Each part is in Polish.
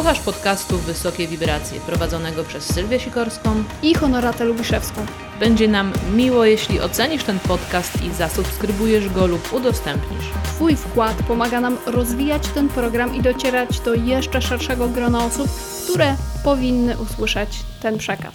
Słuchasz podcastu Wysokie Wibracje, prowadzonego przez Sylwię Sikorską i Honoratę Lubiszewską. Będzie nam miło, jeśli ocenisz ten podcast i zasubskrybujesz go lub udostępnisz. Twój wkład pomaga nam rozwijać ten program i docierać do jeszcze szerszego grona osób, które powinny usłyszeć ten przekaz.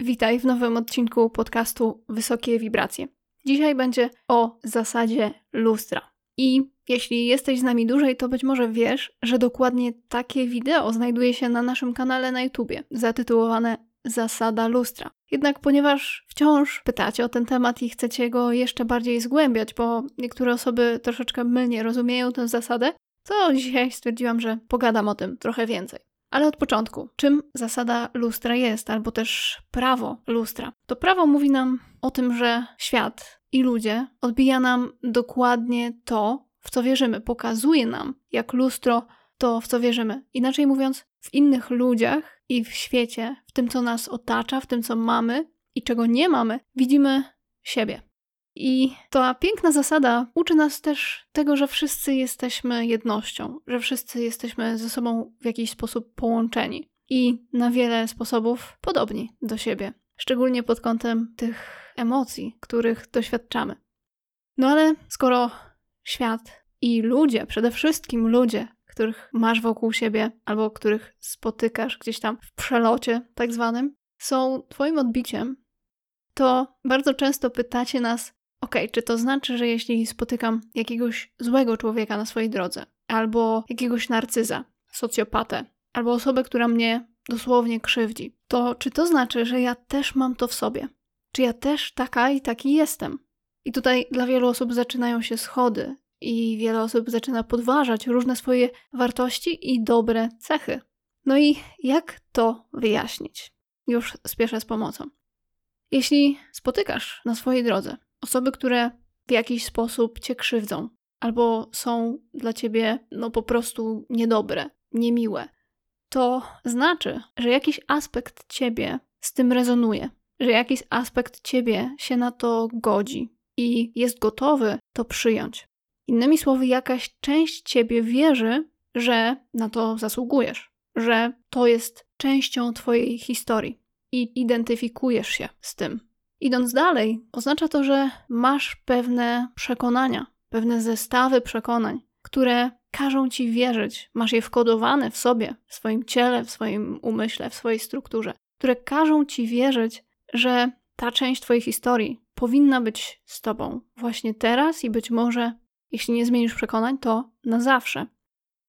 Witaj w nowym odcinku podcastu Wysokie Wibracje. Dzisiaj będzie o zasadzie lustra. I jeśli jesteś z nami dłużej, to być może wiesz, że dokładnie takie wideo znajduje się na naszym kanale na YouTubie, zatytułowane Zasada lustra. Jednak ponieważ wciąż pytacie o ten temat i chcecie go jeszcze bardziej zgłębiać, bo niektóre osoby troszeczkę mylnie rozumieją tę zasadę, to dzisiaj stwierdziłam, że pogadam o tym trochę więcej. Ale od początku, czym zasada lustra jest, albo też prawo lustra? To prawo mówi nam o tym, że świat i ludzie odbija nam dokładnie to, w co wierzymy, pokazuje nam, jak lustro to, w co wierzymy. Inaczej mówiąc, w innych ludziach i w świecie, w tym, co nas otacza, w tym, co mamy i czego nie mamy, widzimy siebie. I ta piękna zasada uczy nas też tego, że wszyscy jesteśmy jednością, że wszyscy jesteśmy ze sobą w jakiś sposób połączeni i na wiele sposobów podobni do siebie, szczególnie pod kątem tych emocji, których doświadczamy. No ale skoro świat i ludzie, przede wszystkim ludzie, których masz wokół siebie albo których spotykasz gdzieś tam w przelocie tak zwanym, są Twoim odbiciem, to bardzo często pytacie nas, ok, czy to znaczy, że jeśli spotykam jakiegoś złego człowieka na swojej drodze, albo jakiegoś narcyza, socjopatę, albo osobę, która mnie dosłownie krzywdzi, to czy to znaczy, że ja też mam to w sobie? Czy ja też taka i taki jestem? I tutaj dla wielu osób zaczynają się schody, i wiele osób zaczyna podważać różne swoje wartości i dobre cechy. No i jak to wyjaśnić? Już spieszę z pomocą. Jeśli spotykasz na swojej drodze osoby, które w jakiś sposób cię krzywdzą, albo są dla ciebie no po prostu niedobre, niemiłe, to znaczy, że jakiś aspekt ciebie z tym rezonuje, że jakiś aspekt ciebie się na to godzi i jest gotowy to przyjąć. Innymi słowy, jakaś część ciebie wierzy, że na to zasługujesz, że to jest częścią twojej historii i identyfikujesz się z tym. Idąc dalej, oznacza to, że masz pewne przekonania, pewne zestawy przekonań, które każą ci wierzyć, masz je wkodowane w sobie, w swoim ciele, w swoim umyśle, w swojej strukturze, które każą ci wierzyć, że ta część twojej historii powinna być z tobą właśnie teraz i być może jeśli nie zmienisz przekonań, to na zawsze.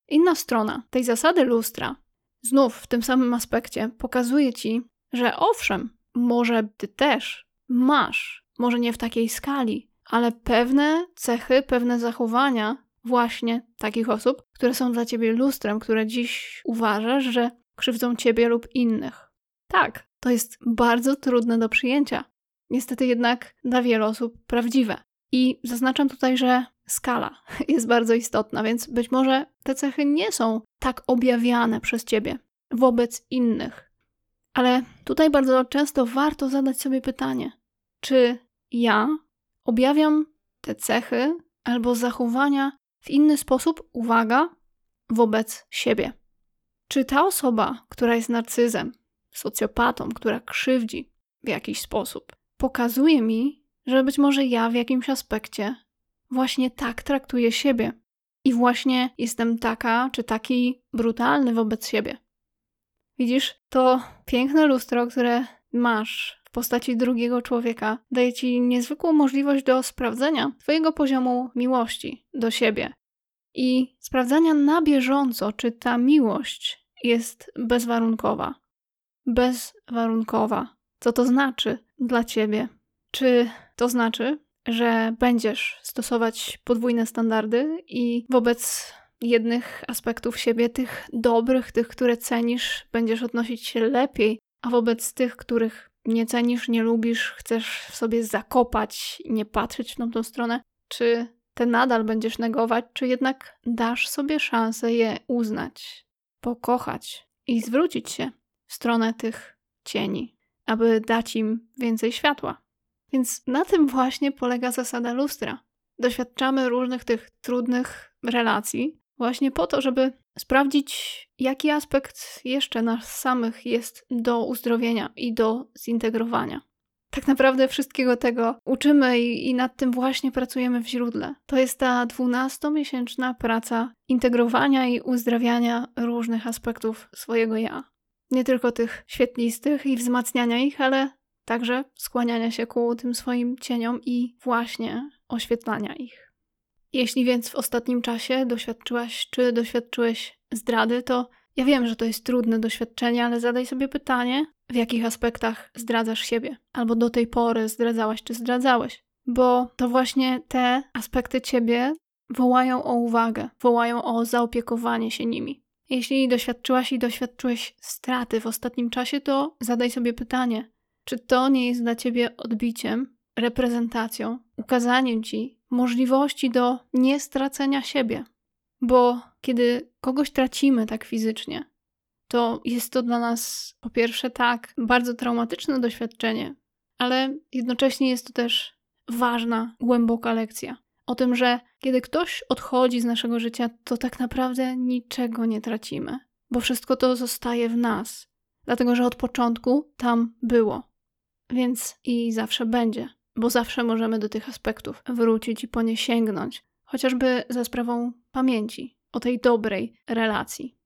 Inna strona tej zasady lustra, znów w tym samym aspekcie, pokazuje ci, że owszem, może ty też masz, może nie w takiej skali, ale pewne cechy, pewne zachowania właśnie takich osób, które są dla ciebie lustrem, które dziś uważasz, że krzywdzą ciebie lub innych. Tak, to jest bardzo trudne do przyjęcia. Niestety jednak dla wielu osób prawdziwe. I zaznaczam tutaj, że skala jest bardzo istotna, więc być może te cechy nie są tak objawiane przez ciebie wobec innych. Ale tutaj bardzo często warto zadać sobie pytanie: czy ja objawiam te cechy albo zachowania w inny sposób, uwaga, wobec siebie? Czy ta osoba, która jest narcyzem, socjopatą, która krzywdzi w jakiś sposób, pokazuje mi, że być może ja w jakimś aspekcie właśnie tak traktuję siebie. I właśnie jestem taka czy taki brutalny wobec siebie. Widzisz, to piękne lustro, które masz w postaci drugiego człowieka daje ci niezwykłą możliwość do sprawdzenia Twojego poziomu miłości do siebie i sprawdzania na bieżąco, czy ta miłość jest bezwarunkowa. Bezwarunkowa. Co to znaczy dla Ciebie? Czy to znaczy, że będziesz stosować podwójne standardy i wobec jednych aspektów siebie, tych dobrych, tych, które cenisz, będziesz odnosić się lepiej, a wobec tych, których nie cenisz, nie lubisz, chcesz sobie zakopać, nie patrzeć w tą stronę, czy te nadal będziesz negować, czy jednak dasz sobie szansę je uznać, pokochać i zwrócić się w stronę tych cieni, aby dać im więcej światła. Więc na tym właśnie polega zasada lustra. Doświadczamy różnych tych trudnych relacji, właśnie po to, żeby sprawdzić, jaki aspekt jeszcze nas samych jest do uzdrowienia i do zintegrowania. Tak naprawdę wszystkiego tego uczymy i, i nad tym właśnie pracujemy w źródle. To jest ta dwunastomiesięczna praca integrowania i uzdrawiania różnych aspektów swojego ja. Nie tylko tych świetlistych i wzmacniania ich, ale także skłaniania się ku tym swoim cieniom i właśnie oświetlania ich. Jeśli więc w ostatnim czasie doświadczyłaś czy doświadczyłeś zdrady, to ja wiem, że to jest trudne doświadczenie, ale zadaj sobie pytanie, w jakich aspektach zdradzasz siebie, albo do tej pory zdradzałaś czy zdradzałeś. Bo to właśnie te aspekty ciebie wołają o uwagę, wołają o zaopiekowanie się nimi. Jeśli doświadczyłaś i doświadczyłeś straty w ostatnim czasie, to zadaj sobie pytanie, czy to nie jest dla ciebie odbiciem, reprezentacją, ukazaniem ci możliwości do niestracenia siebie. Bo kiedy kogoś tracimy tak fizycznie, to jest to dla nas po pierwsze tak bardzo traumatyczne doświadczenie, ale jednocześnie jest to też ważna, głęboka lekcja. O tym, że kiedy ktoś odchodzi z naszego życia, to tak naprawdę niczego nie tracimy, bo wszystko to zostaje w nas, dlatego że od początku tam było, więc i zawsze będzie bo zawsze możemy do tych aspektów wrócić i po nie sięgnąć, chociażby za sprawą pamięci o tej dobrej relacji.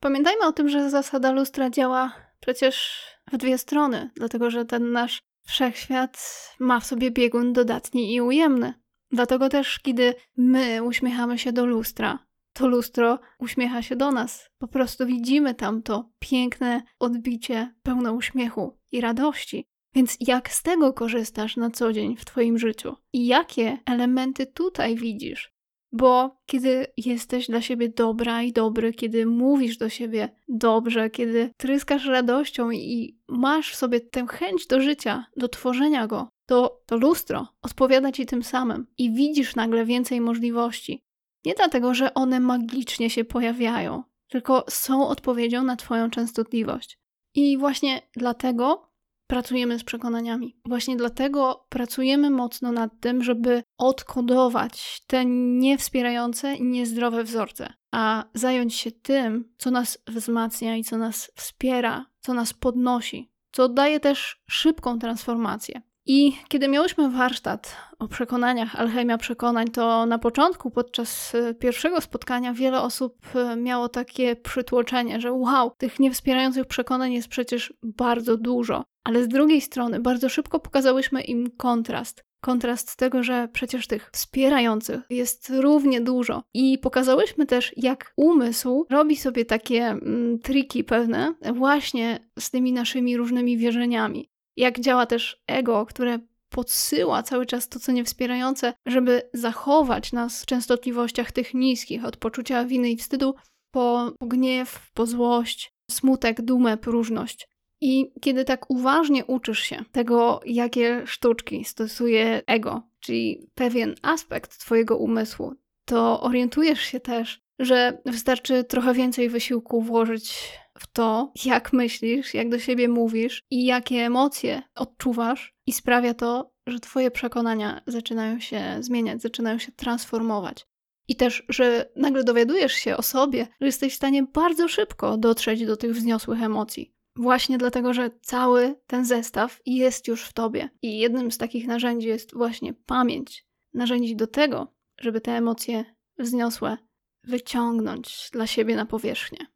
Pamiętajmy o tym, że zasada lustra działa przecież w dwie strony, dlatego że ten nasz wszechświat ma w sobie biegun dodatni i ujemny. Dlatego też, kiedy my uśmiechamy się do lustra, to lustro uśmiecha się do nas. Po prostu widzimy tam to piękne odbicie pełne uśmiechu i radości. Więc jak z tego korzystasz na co dzień w Twoim życiu? I jakie elementy tutaj widzisz? Bo kiedy jesteś dla siebie dobra i dobry, kiedy mówisz do siebie dobrze, kiedy tryskasz radością i masz w sobie tę chęć do życia, do tworzenia go, to to lustro odpowiada ci tym samym i widzisz nagle więcej możliwości. Nie dlatego, że one magicznie się pojawiają, tylko są odpowiedzią na Twoją częstotliwość. I właśnie dlatego pracujemy z przekonaniami. Właśnie dlatego pracujemy mocno nad tym, żeby odkodować te niewspierające niezdrowe wzorce, a zająć się tym, co nas wzmacnia i co nas wspiera, co nas podnosi, co daje też szybką transformację. I kiedy miałyśmy warsztat o przekonaniach, alchemia przekonań, to na początku, podczas e, pierwszego spotkania, wiele osób e, miało takie przytłoczenie, że wow, tych niewspierających przekonań jest przecież bardzo dużo. Ale z drugiej strony, bardzo szybko pokazałyśmy im kontrast. Kontrast tego, że przecież tych wspierających jest równie dużo. I pokazałyśmy też, jak umysł robi sobie takie mm, triki pewne, właśnie z tymi naszymi różnymi wierzeniami jak działa też ego, które podsyła cały czas to, co niewspierające, żeby zachować nas w częstotliwościach tych niskich, od poczucia winy i wstydu po gniew, po złość, smutek, dumę, próżność. I kiedy tak uważnie uczysz się tego, jakie sztuczki stosuje ego, czyli pewien aspekt Twojego umysłu, to orientujesz się też, że wystarczy trochę więcej wysiłku włożyć w to, jak myślisz, jak do siebie mówisz i jakie emocje odczuwasz, i sprawia to, że Twoje przekonania zaczynają się zmieniać, zaczynają się transformować. I też, że nagle dowiadujesz się o sobie, że jesteś w stanie bardzo szybko dotrzeć do tych wzniosłych emocji. Właśnie dlatego, że cały ten zestaw jest już w tobie. I jednym z takich narzędzi jest właśnie pamięć. Narzędzi do tego, żeby te emocje wzniosłe wyciągnąć dla siebie na powierzchnię.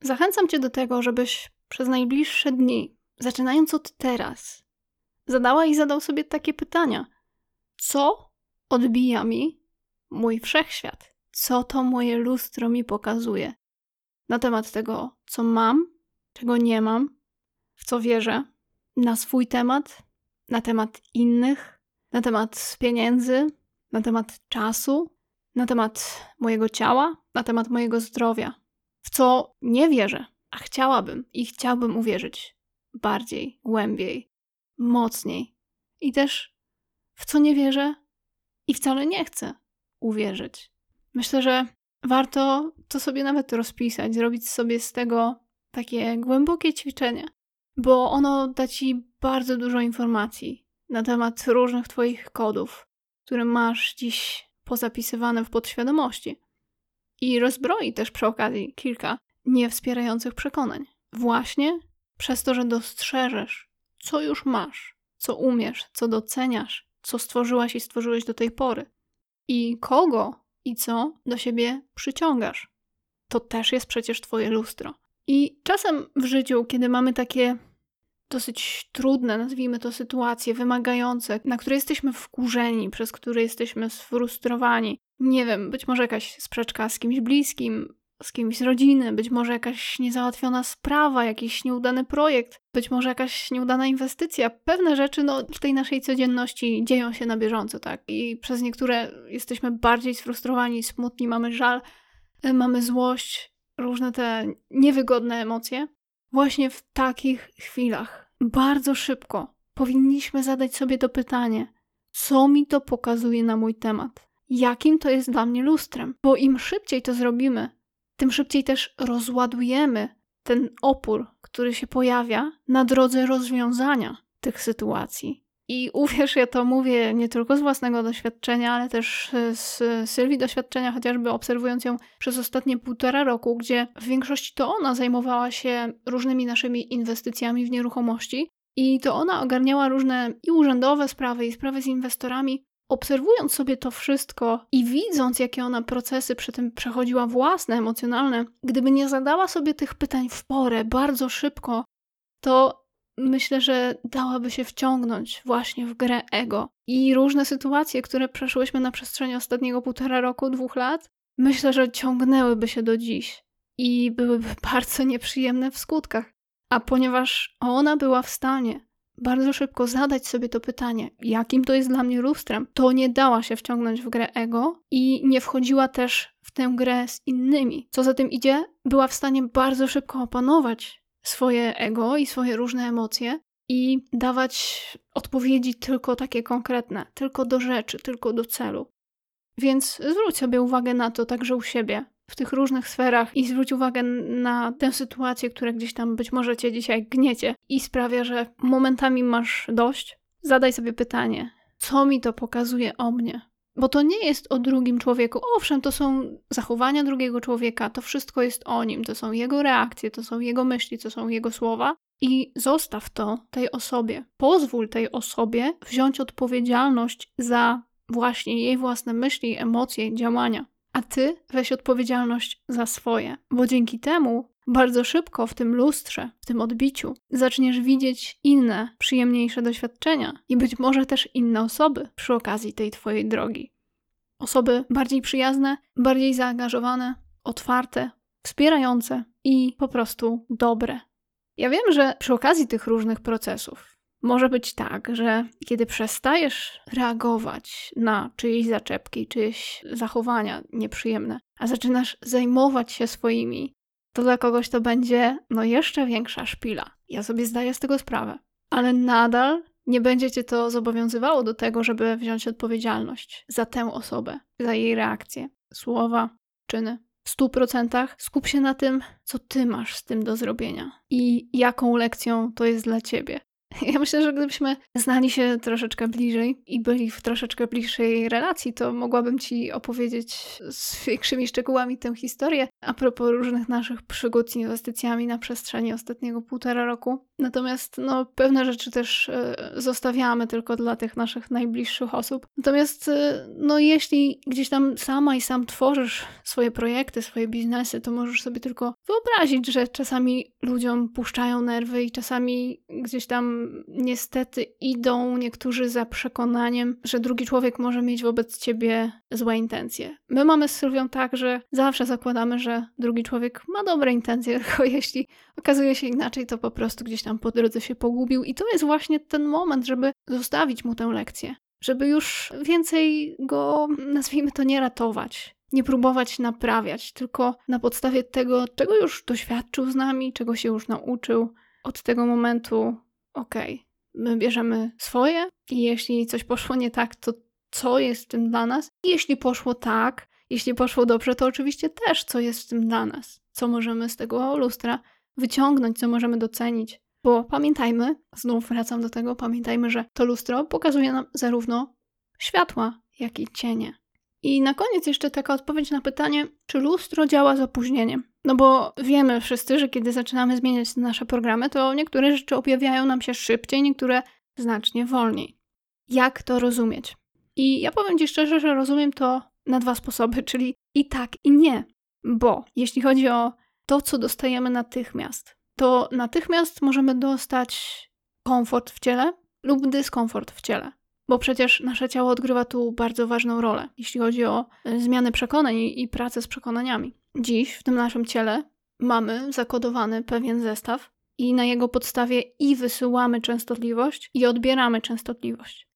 Zachęcam Cię do tego, żebyś przez najbliższe dni, zaczynając od teraz, zadała i zadał sobie takie pytania. Co odbija mi mój wszechświat? Co to moje lustro mi pokazuje? Na temat tego, co mam, czego nie mam, w co wierzę, na swój temat, na temat innych, na temat pieniędzy, na temat czasu, na temat mojego ciała, na temat mojego zdrowia, w co nie wierzę, a chciałabym i chciałbym uwierzyć bardziej, głębiej, mocniej. I też w co nie wierzę i wcale nie chcę uwierzyć. Myślę, że warto to sobie nawet rozpisać, zrobić sobie z tego takie głębokie ćwiczenie, bo ono da ci bardzo dużo informacji na temat różnych Twoich kodów, które masz dziś pozapisywane w podświadomości. I rozbroi też przy okazji kilka niewspierających przekonań. Właśnie przez to, że dostrzeżesz, co już masz, co umiesz, co doceniasz, co stworzyłaś i stworzyłeś do tej pory. I kogo i co do siebie przyciągasz. To też jest przecież Twoje lustro. I czasem w życiu, kiedy mamy takie dosyć trudne, nazwijmy to, sytuacje wymagające, na które jesteśmy wkurzeni, przez które jesteśmy sfrustrowani. Nie wiem, być może jakaś sprzeczka z kimś bliskim, z kimś z rodziny, być może jakaś niezałatwiona sprawa, jakiś nieudany projekt, być może jakaś nieudana inwestycja. Pewne rzeczy no, w tej naszej codzienności dzieją się na bieżąco, tak? I przez niektóre jesteśmy bardziej sfrustrowani, smutni, mamy żal, mamy złość, różne te niewygodne emocje. Właśnie w takich chwilach, bardzo szybko, powinniśmy zadać sobie to pytanie: co mi to pokazuje na mój temat? Jakim to jest dla mnie lustrem? Bo im szybciej to zrobimy, tym szybciej też rozładujemy ten opór, który się pojawia na drodze rozwiązania tych sytuacji. I uwierz, ja to mówię nie tylko z własnego doświadczenia, ale też z Sylwii doświadczenia, chociażby obserwując ją przez ostatnie półtora roku, gdzie w większości to ona zajmowała się różnymi naszymi inwestycjami w nieruchomości i to ona ogarniała różne i urzędowe sprawy, i sprawy z inwestorami. Obserwując sobie to wszystko i widząc, jakie ona procesy przy tym przechodziła własne, emocjonalne, gdyby nie zadała sobie tych pytań w porę, bardzo szybko, to myślę, że dałaby się wciągnąć właśnie w grę ego. I różne sytuacje, które przeszłyśmy na przestrzeni ostatniego półtora roku, dwóch lat, myślę, że ciągnęłyby się do dziś i byłyby bardzo nieprzyjemne w skutkach. A ponieważ ona była w stanie bardzo szybko zadać sobie to pytanie, jakim to jest dla mnie lustrem, to nie dała się wciągnąć w grę ego i nie wchodziła też w tę grę z innymi. Co za tym idzie, była w stanie bardzo szybko opanować swoje ego i swoje różne emocje i dawać odpowiedzi tylko takie konkretne, tylko do rzeczy, tylko do celu. Więc zwróć sobie uwagę na to także u siebie, w tych różnych sferach i zwróć uwagę na tę sytuację, która gdzieś tam być może cię dzisiaj gniecie i sprawia, że momentami masz dość. Zadaj sobie pytanie, co mi to pokazuje o mnie? Bo to nie jest o drugim człowieku. Owszem, to są zachowania drugiego człowieka, to wszystko jest o nim, to są jego reakcje, to są jego myśli, to są jego słowa. I zostaw to tej osobie. Pozwól tej osobie wziąć odpowiedzialność za właśnie jej własne myśli, emocje, działania. A ty weź odpowiedzialność za swoje, bo dzięki temu bardzo szybko w tym lustrze, w tym odbiciu, zaczniesz widzieć inne, przyjemniejsze doświadczenia i być może też inne osoby przy okazji tej twojej drogi. Osoby bardziej przyjazne, bardziej zaangażowane, otwarte, wspierające i po prostu dobre. Ja wiem, że przy okazji tych różnych procesów może być tak, że kiedy przestajesz reagować na czyjeś zaczepki, czyjeś zachowania nieprzyjemne, a zaczynasz zajmować się swoimi, to dla kogoś to będzie no jeszcze większa szpila. Ja sobie zdaję z tego sprawę. Ale nadal nie będzie cię to zobowiązywało do tego, żeby wziąć odpowiedzialność za tę osobę, za jej reakcje, słowa, czyny. W stu procentach skup się na tym, co ty masz z tym do zrobienia i jaką lekcją to jest dla ciebie. Ja myślę, że gdybyśmy znali się troszeczkę bliżej i byli w troszeczkę bliższej relacji, to mogłabym Ci opowiedzieć z większymi szczegółami tę historię a propos różnych naszych przygód z inwestycjami na przestrzeni ostatniego półtora roku. Natomiast no, pewne rzeczy też y, zostawiamy tylko dla tych naszych najbliższych osób. Natomiast y, no, jeśli gdzieś tam sama i sam tworzysz swoje projekty, swoje biznesy, to możesz sobie tylko wyobrazić, że czasami ludziom puszczają nerwy i czasami gdzieś tam niestety idą niektórzy za przekonaniem, że drugi człowiek może mieć wobec ciebie złe intencje. My mamy z Sylwią tak, że zawsze zakładamy, że drugi człowiek ma dobre intencje, tylko jeśli okazuje się inaczej, to po prostu gdzieś tam po drodze się pogubił. I to jest właśnie ten moment, żeby zostawić mu tę lekcję. Żeby już więcej go, nazwijmy to, nie ratować, nie próbować naprawiać, tylko na podstawie tego, czego już doświadczył z nami, czego się już nauczył, od tego momentu, okej, okay, my bierzemy swoje i jeśli coś poszło nie tak, to co jest w tym dla nas? I jeśli poszło tak, jeśli poszło dobrze, to oczywiście też co jest w tym dla nas, co możemy z tego lustra wyciągnąć, co możemy docenić. Bo pamiętajmy, znów wracam do tego, pamiętajmy, że to lustro pokazuje nam zarówno światła, jak i cienie. I na koniec jeszcze taka odpowiedź na pytanie, czy lustro działa z opóźnieniem. No bo wiemy wszyscy, że kiedy zaczynamy zmieniać nasze programy, to niektóre rzeczy objawiają nam się szybciej, niektóre znacznie wolniej. Jak to rozumieć? I ja powiem Ci szczerze, że rozumiem to na dwa sposoby, czyli i tak, i nie. Bo jeśli chodzi o to, co dostajemy natychmiast, to natychmiast możemy dostać komfort w ciele lub dyskomfort w ciele bo przecież nasze ciało odgrywa tu bardzo ważną rolę, jeśli chodzi o e, zmianę przekonań i pracę z przekonaniami. Dziś w tym naszym ciele mamy zakodowany pewien zestaw i na jego podstawie i wysyłamy częstotliwość, i odbieramy częstotliwość.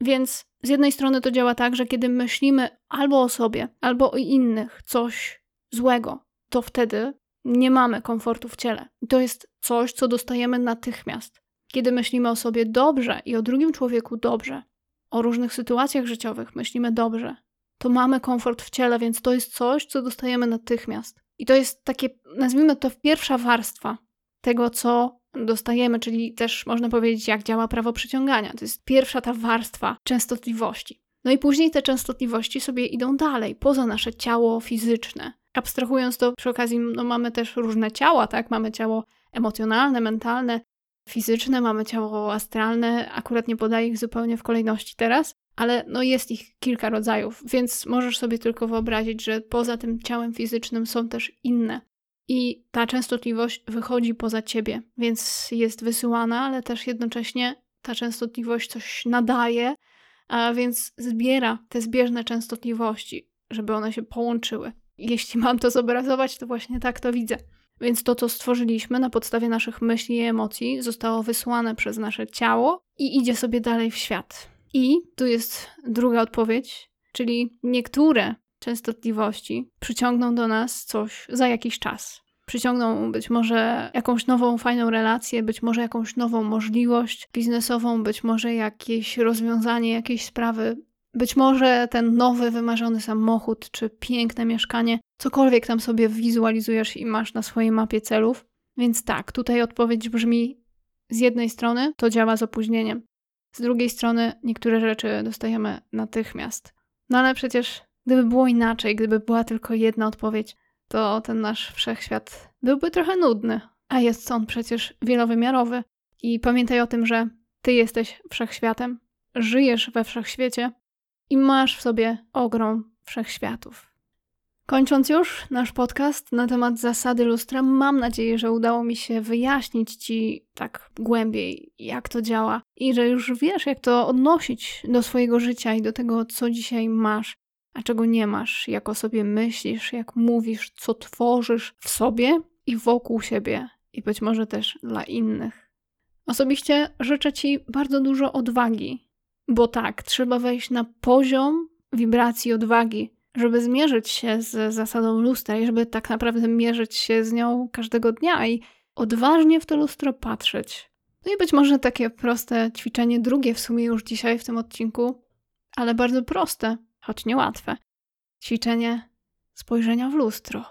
Więc z jednej strony to działa tak, że kiedy myślimy albo o sobie, albo o innych coś złego, to wtedy nie mamy komfortu w ciele. To jest coś, co dostajemy natychmiast. Kiedy myślimy o sobie dobrze i o drugim człowieku dobrze, o różnych sytuacjach życiowych myślimy dobrze, to mamy komfort w ciele, więc to jest coś, co dostajemy natychmiast. I to jest takie, nazwijmy to, pierwsza warstwa tego, co dostajemy, czyli też można powiedzieć, jak działa prawo przyciągania. To jest pierwsza ta warstwa częstotliwości. No i później te częstotliwości sobie idą dalej, poza nasze ciało fizyczne. Abstrahując to, przy okazji, no mamy też różne ciała, tak? Mamy ciało emocjonalne, mentalne, fizyczne, mamy ciało astralne, akurat nie podaję ich zupełnie w kolejności teraz, ale no jest ich kilka rodzajów, więc możesz sobie tylko wyobrazić, że poza tym ciałem fizycznym są też inne. I ta częstotliwość wychodzi poza ciebie, więc jest wysyłana, ale też jednocześnie ta częstotliwość coś nadaje, a więc zbiera te zbieżne częstotliwości, żeby one się połączyły. Jeśli mam to zobrazować, to właśnie tak to widzę. Więc to, co stworzyliśmy na podstawie naszych myśli i emocji, zostało wysłane przez nasze ciało i idzie sobie dalej w świat. I tu jest druga odpowiedź, czyli niektóre częstotliwości przyciągną do nas coś za jakiś czas. Przyciągną być może jakąś nową, fajną relację, być może jakąś nową możliwość biznesową, być może jakieś rozwiązanie jakiejś sprawy, być może ten nowy, wymarzony samochód czy piękne mieszkanie, cokolwiek tam sobie wizualizujesz i masz na swojej mapie celów. Więc tak, tutaj odpowiedź brzmi: z jednej strony to działa z opóźnieniem, z drugiej strony niektóre rzeczy dostajemy natychmiast. No ale przecież gdyby było inaczej, gdyby była tylko jedna odpowiedź, to ten nasz wszechświat byłby trochę nudny. A jest on przecież wielowymiarowy. I pamiętaj o tym, że ty jesteś wszechświatem, żyjesz we wszechświecie i masz w sobie ogrom wszechświatów. Kończąc już nasz podcast na temat zasady lustra, mam nadzieję, że udało mi się wyjaśnić Ci tak głębiej, jak to działa i że już wiesz, jak to odnosić do swojego życia i do tego, co dzisiaj masz, a czego nie masz, jak o sobie myślisz, jak mówisz, co tworzysz w sobie i wokół siebie, i być może też dla innych. Osobiście życzę Ci bardzo dużo odwagi bo tak, trzeba wejść na poziom wibracji odwagi, żeby zmierzyć się z zasadą lustra i żeby tak naprawdę mierzyć się z nią każdego dnia i odważnie w to lustro patrzeć. No i być może takie proste ćwiczenie, drugie w sumie już dzisiaj w tym odcinku, ale bardzo proste, choć niełatwe. Ćwiczenie spojrzenia w lustro.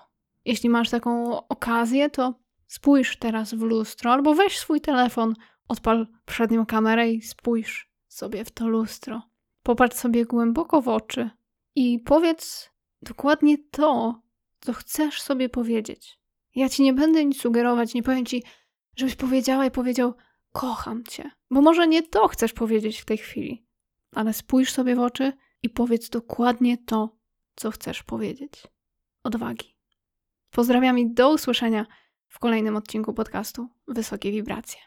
Jeśli masz taką okazję, to spójrz teraz w lustro albo weź swój telefon, odpal przednią kamerę i spójrz sobie w to lustro. Popatrz sobie głęboko w oczy i powiedz dokładnie to, co chcesz sobie powiedzieć. Ja ci nie będę nic sugerować, nie powiem ci, żebyś powiedziała i powiedział: Kocham cię. Bo może nie to chcesz powiedzieć w tej chwili, ale spójrz sobie w oczy i powiedz dokładnie to, co chcesz powiedzieć. Odwagi. Pozdrawiam i do usłyszenia w kolejnym odcinku podcastu Wysokie Wibracje.